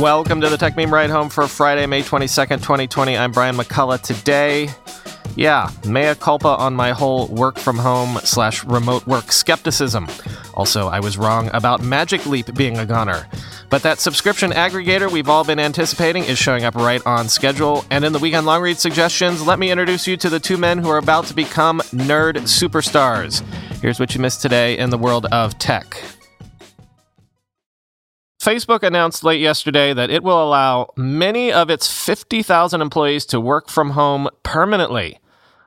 Welcome to the Techmeme Ride Home for Friday, May 22nd, 2020. I'm Brian McCullough. Today, yeah, mea culpa on my whole work from home slash remote work skepticism. Also, I was wrong about Magic Leap being a goner. But that subscription aggregator we've all been anticipating is showing up right on schedule. And in the weekend long read suggestions, let me introduce you to the two men who are about to become nerd superstars. Here's what you missed today in the world of tech. Facebook announced late yesterday that it will allow many of its 50,000 employees to work from home permanently,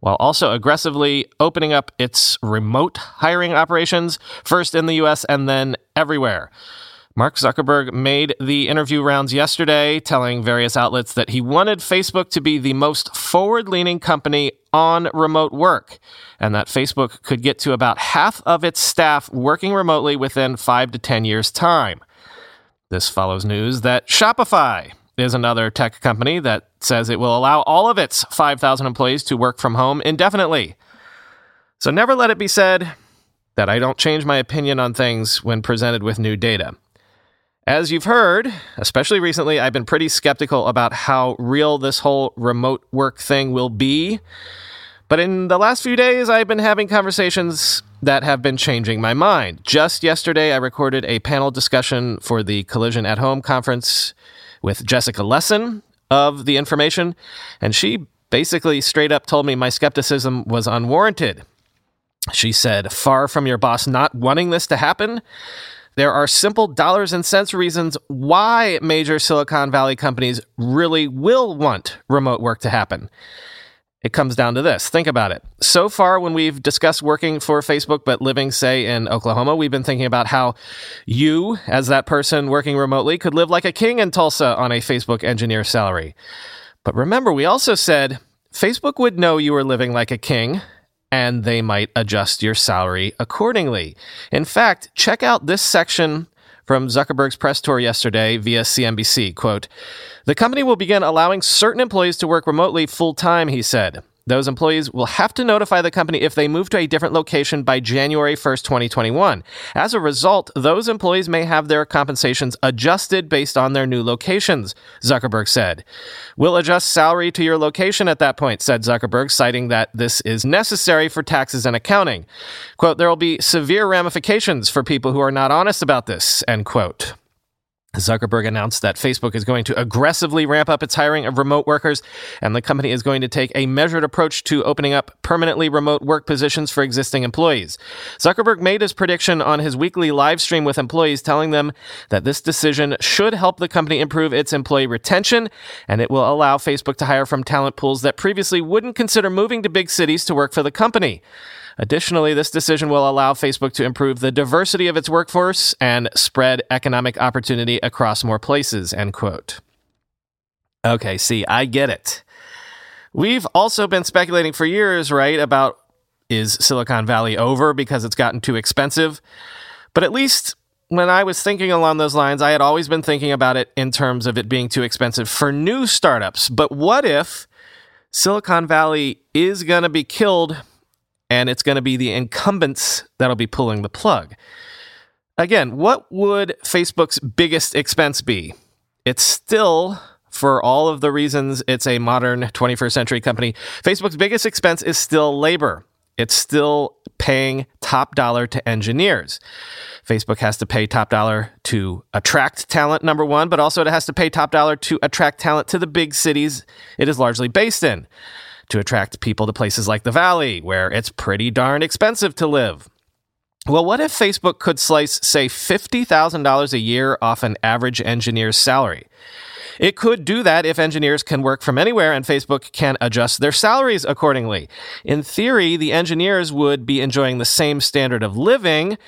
while also aggressively opening up its remote hiring operations, first in the US and then everywhere. Mark Zuckerberg made the interview rounds yesterday, telling various outlets that he wanted Facebook to be the most forward leaning company on remote work, and that Facebook could get to about half of its staff working remotely within five to 10 years' time. This follows news that Shopify is another tech company that says it will allow all of its 5,000 employees to work from home indefinitely. So never let it be said that I don't change my opinion on things when presented with new data. As you've heard, especially recently, I've been pretty skeptical about how real this whole remote work thing will be. But in the last few days, I've been having conversations that have been changing my mind. Just yesterday, I recorded a panel discussion for the Collision at Home conference with Jessica Lessin of The Information, and she basically straight up told me my skepticism was unwarranted. She said, Far from your boss not wanting this to happen, there are simple dollars and cents reasons why major Silicon Valley companies really will want remote work to happen. It comes down to this. Think about it. So far, when we've discussed working for Facebook, but living, say, in Oklahoma, we've been thinking about how you, as that person working remotely, could live like a king in Tulsa on a Facebook engineer salary. But remember, we also said Facebook would know you were living like a king and they might adjust your salary accordingly. In fact, check out this section from Zuckerberg's press tour yesterday via CNBC. Quote, the company will begin allowing certain employees to work remotely full time, he said. Those employees will have to notify the company if they move to a different location by January 1st, 2021. As a result, those employees may have their compensations adjusted based on their new locations, Zuckerberg said. We'll adjust salary to your location at that point, said Zuckerberg, citing that this is necessary for taxes and accounting. Quote, there will be severe ramifications for people who are not honest about this, end quote. Zuckerberg announced that Facebook is going to aggressively ramp up its hiring of remote workers, and the company is going to take a measured approach to opening up permanently remote work positions for existing employees. Zuckerberg made his prediction on his weekly live stream with employees, telling them that this decision should help the company improve its employee retention, and it will allow Facebook to hire from talent pools that previously wouldn't consider moving to big cities to work for the company. Additionally, this decision will allow Facebook to improve the diversity of its workforce and spread economic opportunity across more places, end quote. Okay, see, I get it. We've also been speculating for years, right, about is Silicon Valley over because it's gotten too expensive? But at least when I was thinking along those lines, I had always been thinking about it in terms of it being too expensive for new startups. But what if Silicon Valley is going to be killed and it's going to be the incumbents that'll be pulling the plug. Again, what would Facebook's biggest expense be? It's still, for all of the reasons it's a modern 21st century company, Facebook's biggest expense is still labor. It's still paying top dollar to engineers. Facebook has to pay top dollar to attract talent, number one, but also it has to pay top dollar to attract talent to the big cities it is largely based in to attract people to places like the Valley, where it's pretty darn expensive to live. Well, what if Facebook could slice, say, $50,000 a year off an average engineer's salary? It could do that if engineers can work from anywhere and Facebook can adjust their salaries accordingly. In theory, the engineers would be enjoying the same standard of living,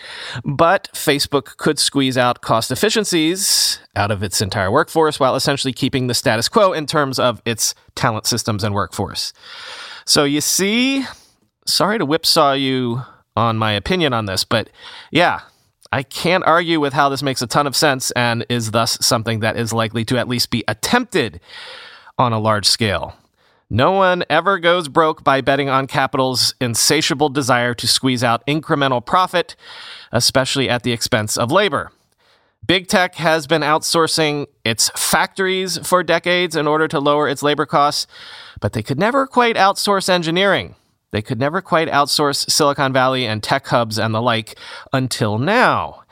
but Facebook could squeeze out cost efficiencies out of its entire workforce while essentially keeping the status quo in terms of its talent systems and workforce. So you see, sorry to whipsaw you on my opinion on this, but yeah, I can't argue with how this makes a ton of sense and is thus something that is likely to at least be attempted on a large scale. No one ever goes broke by betting on capital's insatiable desire to squeeze out incremental profit, especially at the expense of labor. Big tech has been outsourcing its factories for decades in order to lower its labor costs, but they could never quite outsource engineering. They could never quite outsource Silicon Valley and tech hubs and the like until now.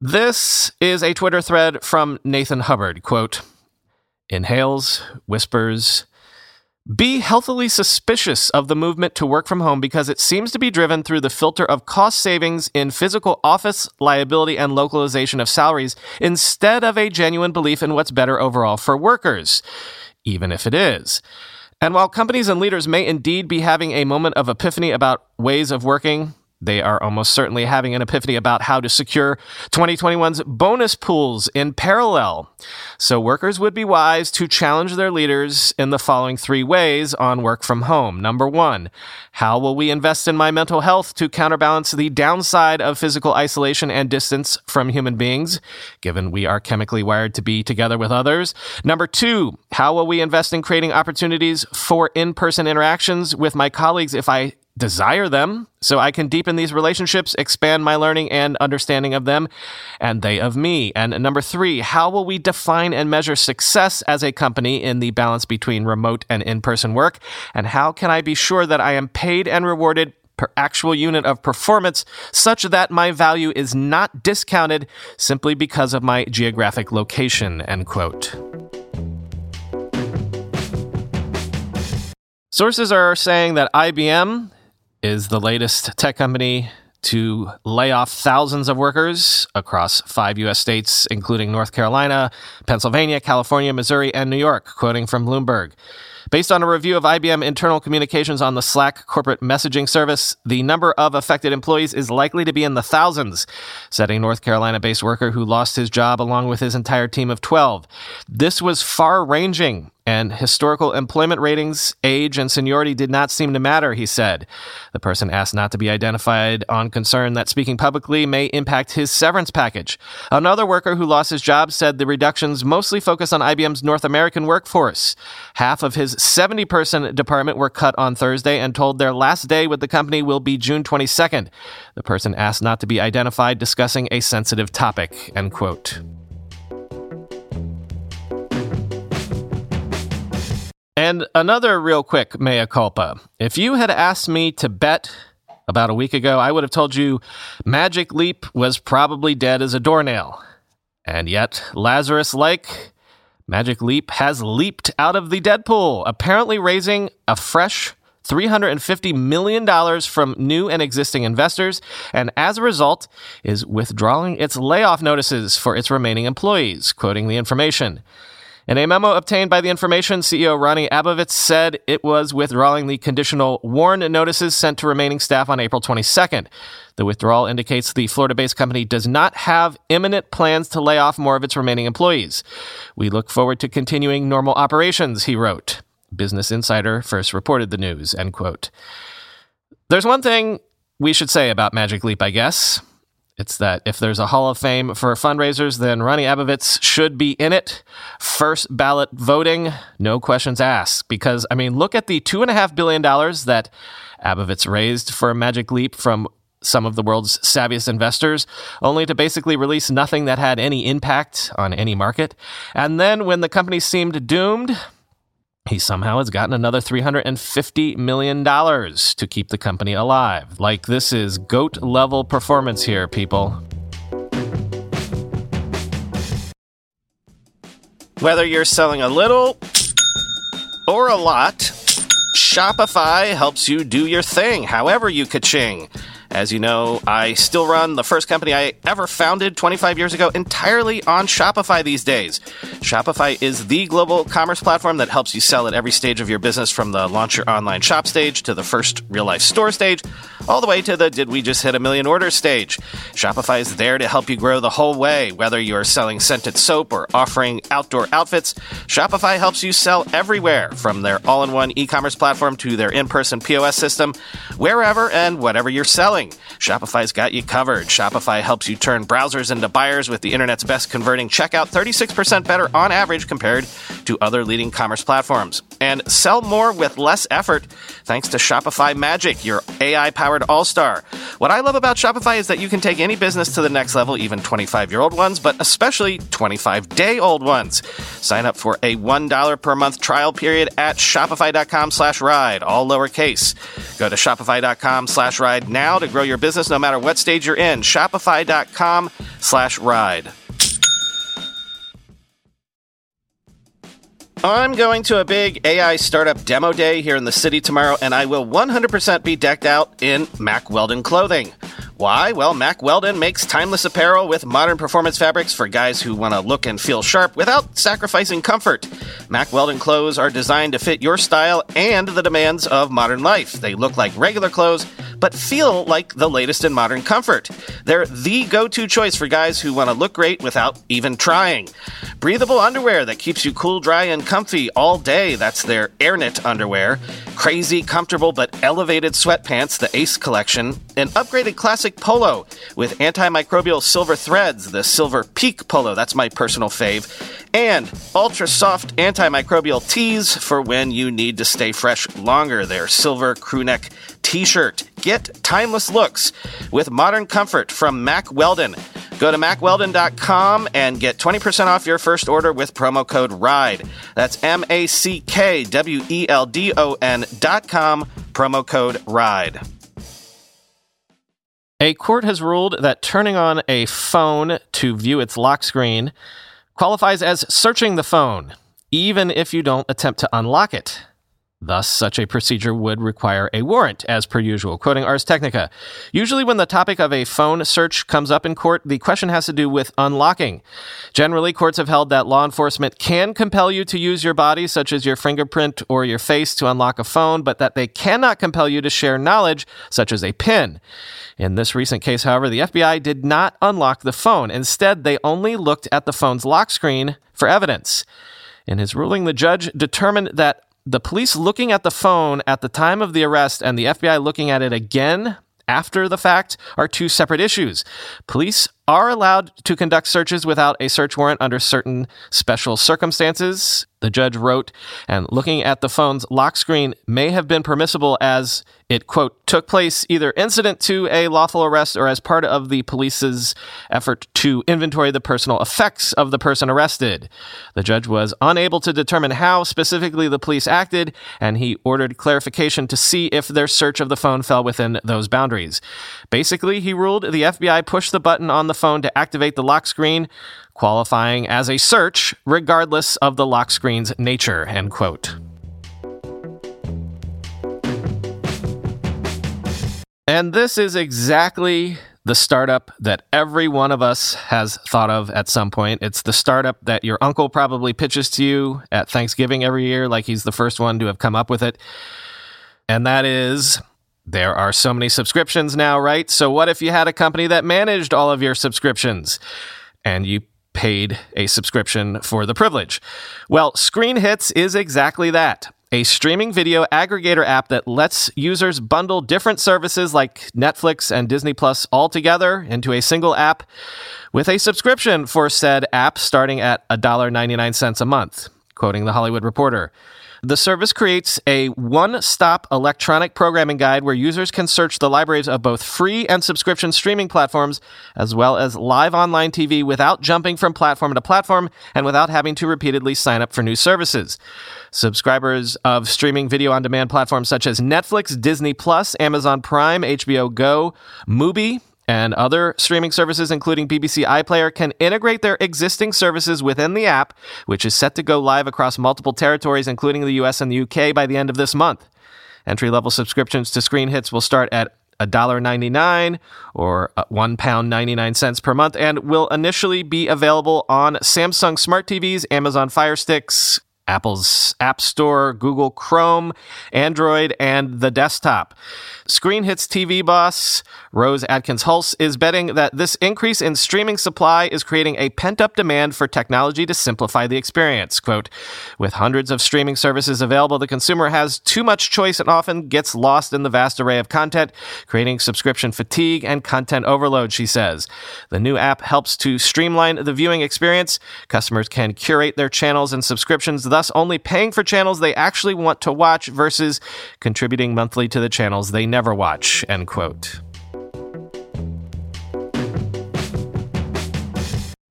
This is a Twitter thread from Nathan Hubbard. Quote, inhales, whispers, be healthily suspicious of the movement to work from home because it seems to be driven through the filter of cost savings in physical office liability and localization of salaries instead of a genuine belief in what's better overall for workers, even if it is. And while companies and leaders may indeed be having a moment of epiphany about ways of working, they are almost certainly having an epiphany about how to secure 2021's bonus pools in parallel. So, workers would be wise to challenge their leaders in the following three ways on work from home. Number one, how will we invest in my mental health to counterbalance the downside of physical isolation and distance from human beings, given we are chemically wired to be together with others? Number two, how will we invest in creating opportunities for in person interactions with my colleagues if I desire them so I can deepen these relationships, expand my learning and understanding of them, and they of me. And number three, how will we define and measure success as a company in the balance between remote and in person work? And how can I be sure that I am paid and rewarded? Per actual unit of performance, such that my value is not discounted simply because of my geographic location. End quote. Sources are saying that IBM is the latest tech company to lay off thousands of workers across five U.S. states, including North Carolina, Pennsylvania, California, Missouri, and New York, quoting from Bloomberg. Based on a review of IBM internal communications on the Slack corporate messaging service, the number of affected employees is likely to be in the thousands, said a North Carolina based worker who lost his job along with his entire team of 12. This was far ranging and historical employment ratings, age, and seniority did not seem to matter, he said. The person asked not to be identified on concern that speaking publicly may impact his severance package. Another worker who lost his job said the reductions mostly focus on IBM's North American workforce. Half of his 70 person department were cut on Thursday and told their last day with the company will be June 22nd. The person asked not to be identified, discussing a sensitive topic. End quote. And another real quick mea culpa. If you had asked me to bet about a week ago, I would have told you Magic Leap was probably dead as a doornail. And yet, Lazarus like, Magic Leap has leaped out of the Deadpool, apparently raising a fresh $350 million from new and existing investors, and as a result, is withdrawing its layoff notices for its remaining employees, quoting the information. In a memo obtained by the information, CEO Ronnie Abovitz said it was withdrawing the conditional warn notices sent to remaining staff on April 22nd. The withdrawal indicates the Florida based company does not have imminent plans to lay off more of its remaining employees. We look forward to continuing normal operations, he wrote. Business Insider first reported the news, end quote. There's one thing we should say about Magic Leap, I guess. It's that if there's a Hall of Fame for fundraisers, then Ronnie Abovitz should be in it. First ballot voting, no questions asked. Because, I mean, look at the $2.5 billion that Abovitz raised for a Magic Leap from some of the world's savviest investors, only to basically release nothing that had any impact on any market. And then when the company seemed doomed, he somehow has gotten another $350 million to keep the company alive. Like, this is GOAT level performance here, people. Whether you're selling a little or a lot, Shopify helps you do your thing, however you ka-ching. As you know, I still run the first company I ever founded 25 years ago entirely on Shopify these days. Shopify is the global commerce platform that helps you sell at every stage of your business from the launch your online shop stage to the first real life store stage, all the way to the did we just hit a million Order stage. Shopify is there to help you grow the whole way, whether you're selling scented soap or offering outdoor outfits. Shopify helps you sell everywhere from their all in one e commerce platform to their in person POS system, wherever and whatever you're selling. Shopify's got you covered. Shopify helps you turn browsers into buyers with the internet's best converting checkout, 36% better on average compared to other leading commerce platforms. And sell more with less effort thanks to Shopify Magic, your AI powered all star. What I love about Shopify is that you can take any business to the next level, even 25 year old ones, but especially 25 day old ones. Sign up for a $1 per month trial period at shopify.com slash ride, all lowercase. Go to shopify.com slash ride now to grow your business no matter what stage you're in. Shopify.com slash ride. I'm going to a big AI startup demo day here in the city tomorrow, and I will 100% be decked out in Mack Weldon clothing. Why? Well, Mack Weldon makes timeless apparel with modern performance fabrics for guys who want to look and feel sharp without sacrificing comfort. Mack Weldon clothes are designed to fit your style and the demands of modern life. They look like regular clothes, but feel like the latest in modern comfort. They're the go to choice for guys who want to look great without even trying. Breathable underwear that keeps you cool, dry, and comfy all day. That's their AirKnit underwear. Crazy, comfortable, but elevated sweatpants, the Ace collection. An upgraded classic polo with antimicrobial silver threads, the Silver Peak polo. That's my personal fave. And ultra soft antimicrobial tees for when you need to stay fresh longer. Their silver crewneck t shirt. Get timeless looks with modern comfort from Mack Weldon. Go to mackweldon.com and get 20% off your first order with promo code RIDE. That's M A C K W E L D O N.com, promo code RIDE. A court has ruled that turning on a phone to view its lock screen qualifies as searching the phone, even if you don't attempt to unlock it. Thus, such a procedure would require a warrant, as per usual. Quoting Ars Technica. Usually, when the topic of a phone search comes up in court, the question has to do with unlocking. Generally, courts have held that law enforcement can compel you to use your body, such as your fingerprint or your face, to unlock a phone, but that they cannot compel you to share knowledge, such as a PIN. In this recent case, however, the FBI did not unlock the phone. Instead, they only looked at the phone's lock screen for evidence. In his ruling, the judge determined that the police looking at the phone at the time of the arrest and the FBI looking at it again after the fact are two separate issues. Police are allowed to conduct searches without a search warrant under certain special circumstances the judge wrote, and looking at the phone's lock screen may have been permissible as it, quote, took place either incident to a lawful arrest or as part of the police's effort to inventory the personal effects of the person arrested. The judge was unable to determine how specifically the police acted, and he ordered clarification to see if their search of the phone fell within those boundaries. Basically, he ruled the FBI pushed the button on the phone to activate the lock screen qualifying as a search regardless of the lock screen's nature, end quote. And this is exactly the startup that every one of us has thought of at some point. It's the startup that your uncle probably pitches to you at Thanksgiving every year, like he's the first one to have come up with it. And that is there are so many subscriptions now, right? So, what if you had a company that managed all of your subscriptions and you paid a subscription for the privilege. Well, ScreenHits is exactly that a streaming video aggregator app that lets users bundle different services like Netflix and Disney Plus all together into a single app with a subscription for said app starting at $1.99 a month, quoting the Hollywood Reporter. The service creates a one stop electronic programming guide where users can search the libraries of both free and subscription streaming platforms, as well as live online TV without jumping from platform to platform and without having to repeatedly sign up for new services. Subscribers of streaming video on demand platforms such as Netflix, Disney Plus, Amazon Prime, HBO Go, Mubi, and other streaming services, including BBC iPlayer, can integrate their existing services within the app, which is set to go live across multiple territories, including the US and the UK, by the end of this month. Entry level subscriptions to ScreenHits will start at $1.99 or uh, one pound 99 cents per month and will initially be available on Samsung Smart TVs, Amazon Fire Sticks, Apple's App Store, Google Chrome, Android, and the desktop. ScreenHits TV boss Rose Adkins Hulse is betting that this increase in streaming supply is creating a pent up demand for technology to simplify the experience. Quote, with hundreds of streaming services available, the consumer has too much choice and often gets lost in the vast array of content, creating subscription fatigue and content overload, she says. The new app helps to streamline the viewing experience. Customers can curate their channels and subscriptions, thus only paying for channels they actually want to watch versus contributing monthly to the channels they never watch, end quote.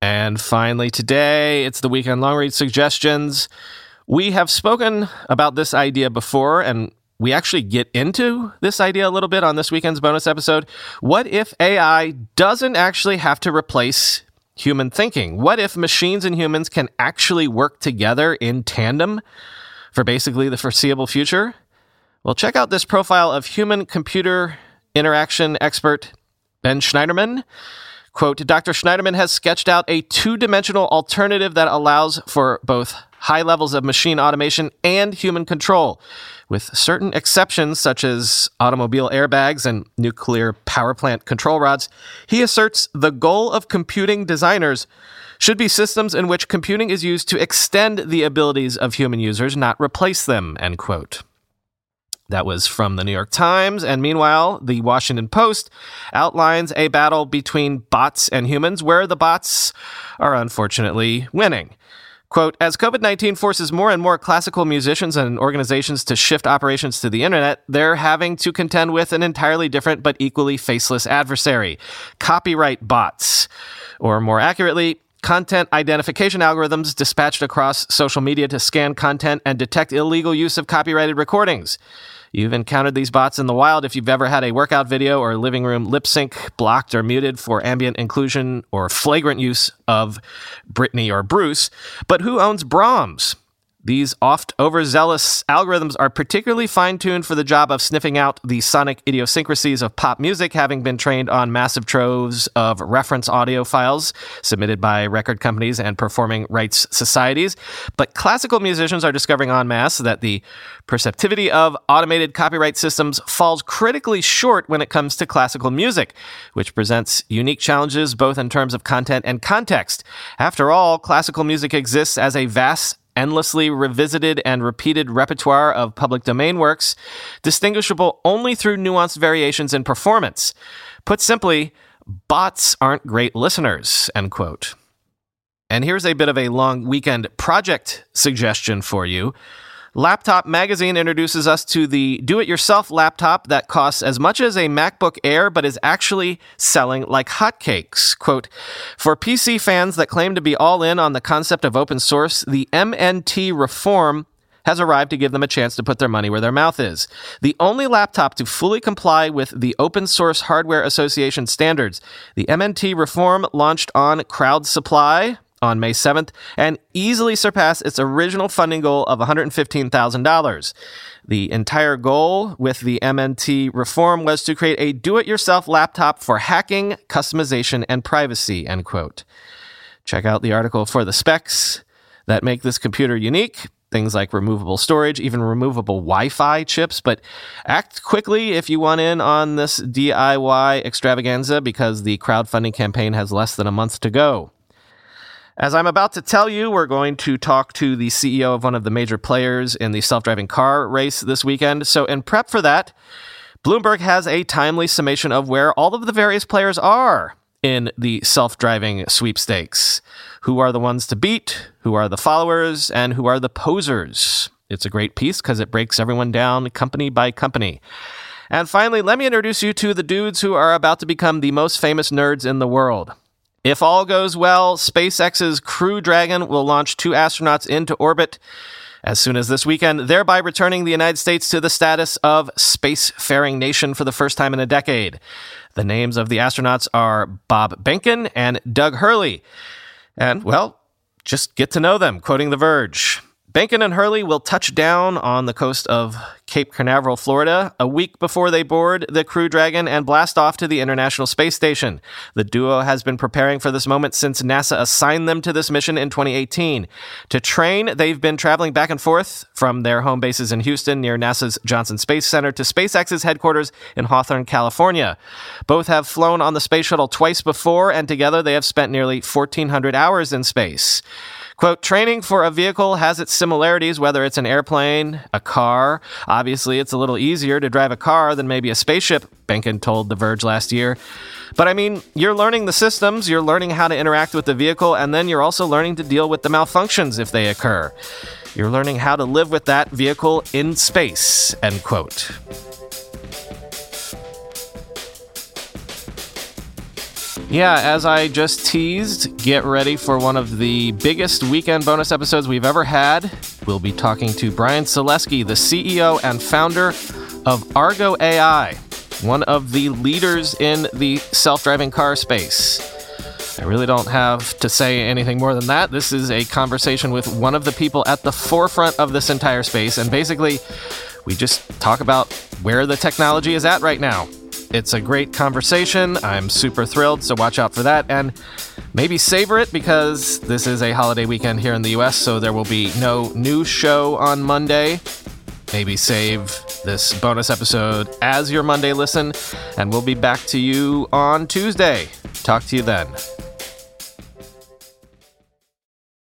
And finally, today, it's the weekend long read suggestions. We have spoken about this idea before, and we actually get into this idea a little bit on this weekend's bonus episode. What if AI doesn't actually have to replace human thinking? What if machines and humans can actually work together in tandem for basically the foreseeable future? Well, check out this profile of human computer interaction expert Ben Shneiderman. Quote Dr. Shneiderman has sketched out a two dimensional alternative that allows for both high levels of machine automation and human control. With certain exceptions, such as automobile airbags and nuclear power plant control rods, he asserts the goal of computing designers should be systems in which computing is used to extend the abilities of human users, not replace them, end quote. That was from the New York Times. And meanwhile, the Washington Post outlines a battle between bots and humans where the bots are unfortunately winning. Quote, as COVID 19 forces more and more classical musicians and organizations to shift operations to the internet, they're having to contend with an entirely different but equally faceless adversary copyright bots. Or more accurately, content identification algorithms dispatched across social media to scan content and detect illegal use of copyrighted recordings. You've encountered these bots in the wild if you've ever had a workout video or living room lip sync blocked or muted for ambient inclusion or flagrant use of Britney or Bruce. But who owns Brahms? These oft overzealous algorithms are particularly fine tuned for the job of sniffing out the sonic idiosyncrasies of pop music, having been trained on massive troves of reference audio files submitted by record companies and performing rights societies. But classical musicians are discovering en masse that the perceptivity of automated copyright systems falls critically short when it comes to classical music, which presents unique challenges both in terms of content and context. After all, classical music exists as a vast endlessly revisited and repeated repertoire of public domain works, distinguishable only through nuanced variations in performance. Put simply, bots aren't great listeners, end quote. And here's a bit of a long weekend project suggestion for you. Laptop Magazine introduces us to the do it yourself laptop that costs as much as a MacBook Air but is actually selling like hotcakes. Quote For PC fans that claim to be all in on the concept of open source, the MNT reform has arrived to give them a chance to put their money where their mouth is. The only laptop to fully comply with the Open Source Hardware Association standards. The MNT reform launched on Crowd Supply, on May 7th and easily surpassed its original funding goal of $115,000. The entire goal with the MNT reform was to create a do-it-yourself laptop for hacking, customization, and privacy, end quote. Check out the article for the specs that make this computer unique. Things like removable storage, even removable Wi Fi chips. But act quickly if you want in on this DIY extravaganza because the crowdfunding campaign has less than a month to go. As I'm about to tell you, we're going to talk to the CEO of one of the major players in the self driving car race this weekend. So, in prep for that, Bloomberg has a timely summation of where all of the various players are in the self driving sweepstakes. Who are the ones to beat? Who are the followers? And who are the posers? It's a great piece because it breaks everyone down company by company. And finally, let me introduce you to the dudes who are about to become the most famous nerds in the world. If all goes well, SpaceX's Crew Dragon will launch two astronauts into orbit as soon as this weekend, thereby returning the United States to the status of spacefaring nation for the first time in a decade. The names of the astronauts are Bob Behnken and Doug Hurley. And, well, just get to know them, quoting The Verge. Behnken and Hurley will touch down on the coast of Cape Canaveral, Florida, a week before they board the Crew Dragon and blast off to the International Space Station. The duo has been preparing for this moment since NASA assigned them to this mission in 2018. To train, they've been traveling back and forth from their home bases in Houston near NASA's Johnson Space Center to SpaceX's headquarters in Hawthorne, California. Both have flown on the space shuttle twice before, and together they have spent nearly 1,400 hours in space. Quote, training for a vehicle has its similarities, whether it's an airplane, a car. Obviously, it's a little easier to drive a car than maybe a spaceship, Behnken told The Verge last year. But I mean, you're learning the systems, you're learning how to interact with the vehicle, and then you're also learning to deal with the malfunctions if they occur. You're learning how to live with that vehicle in space, end quote. Yeah, as I just teased, get ready for one of the biggest weekend bonus episodes we've ever had. We'll be talking to Bryan Salesky, the CEO and founder of Argo AI, one of the leaders in the self driving car space. I really don't have to say anything more than that. This is a conversation with one of the people at the forefront of this entire space, and basically, we just talk about where the technology is at right now it's a great conversation. I'm super thrilled, so watch out for that. And maybe savor it because this is a holiday weekend here in the US, so there will be no new show on Monday. Maybe save this bonus episode as your Monday listen, and we'll be back to you on Tuesday. Talk to you then.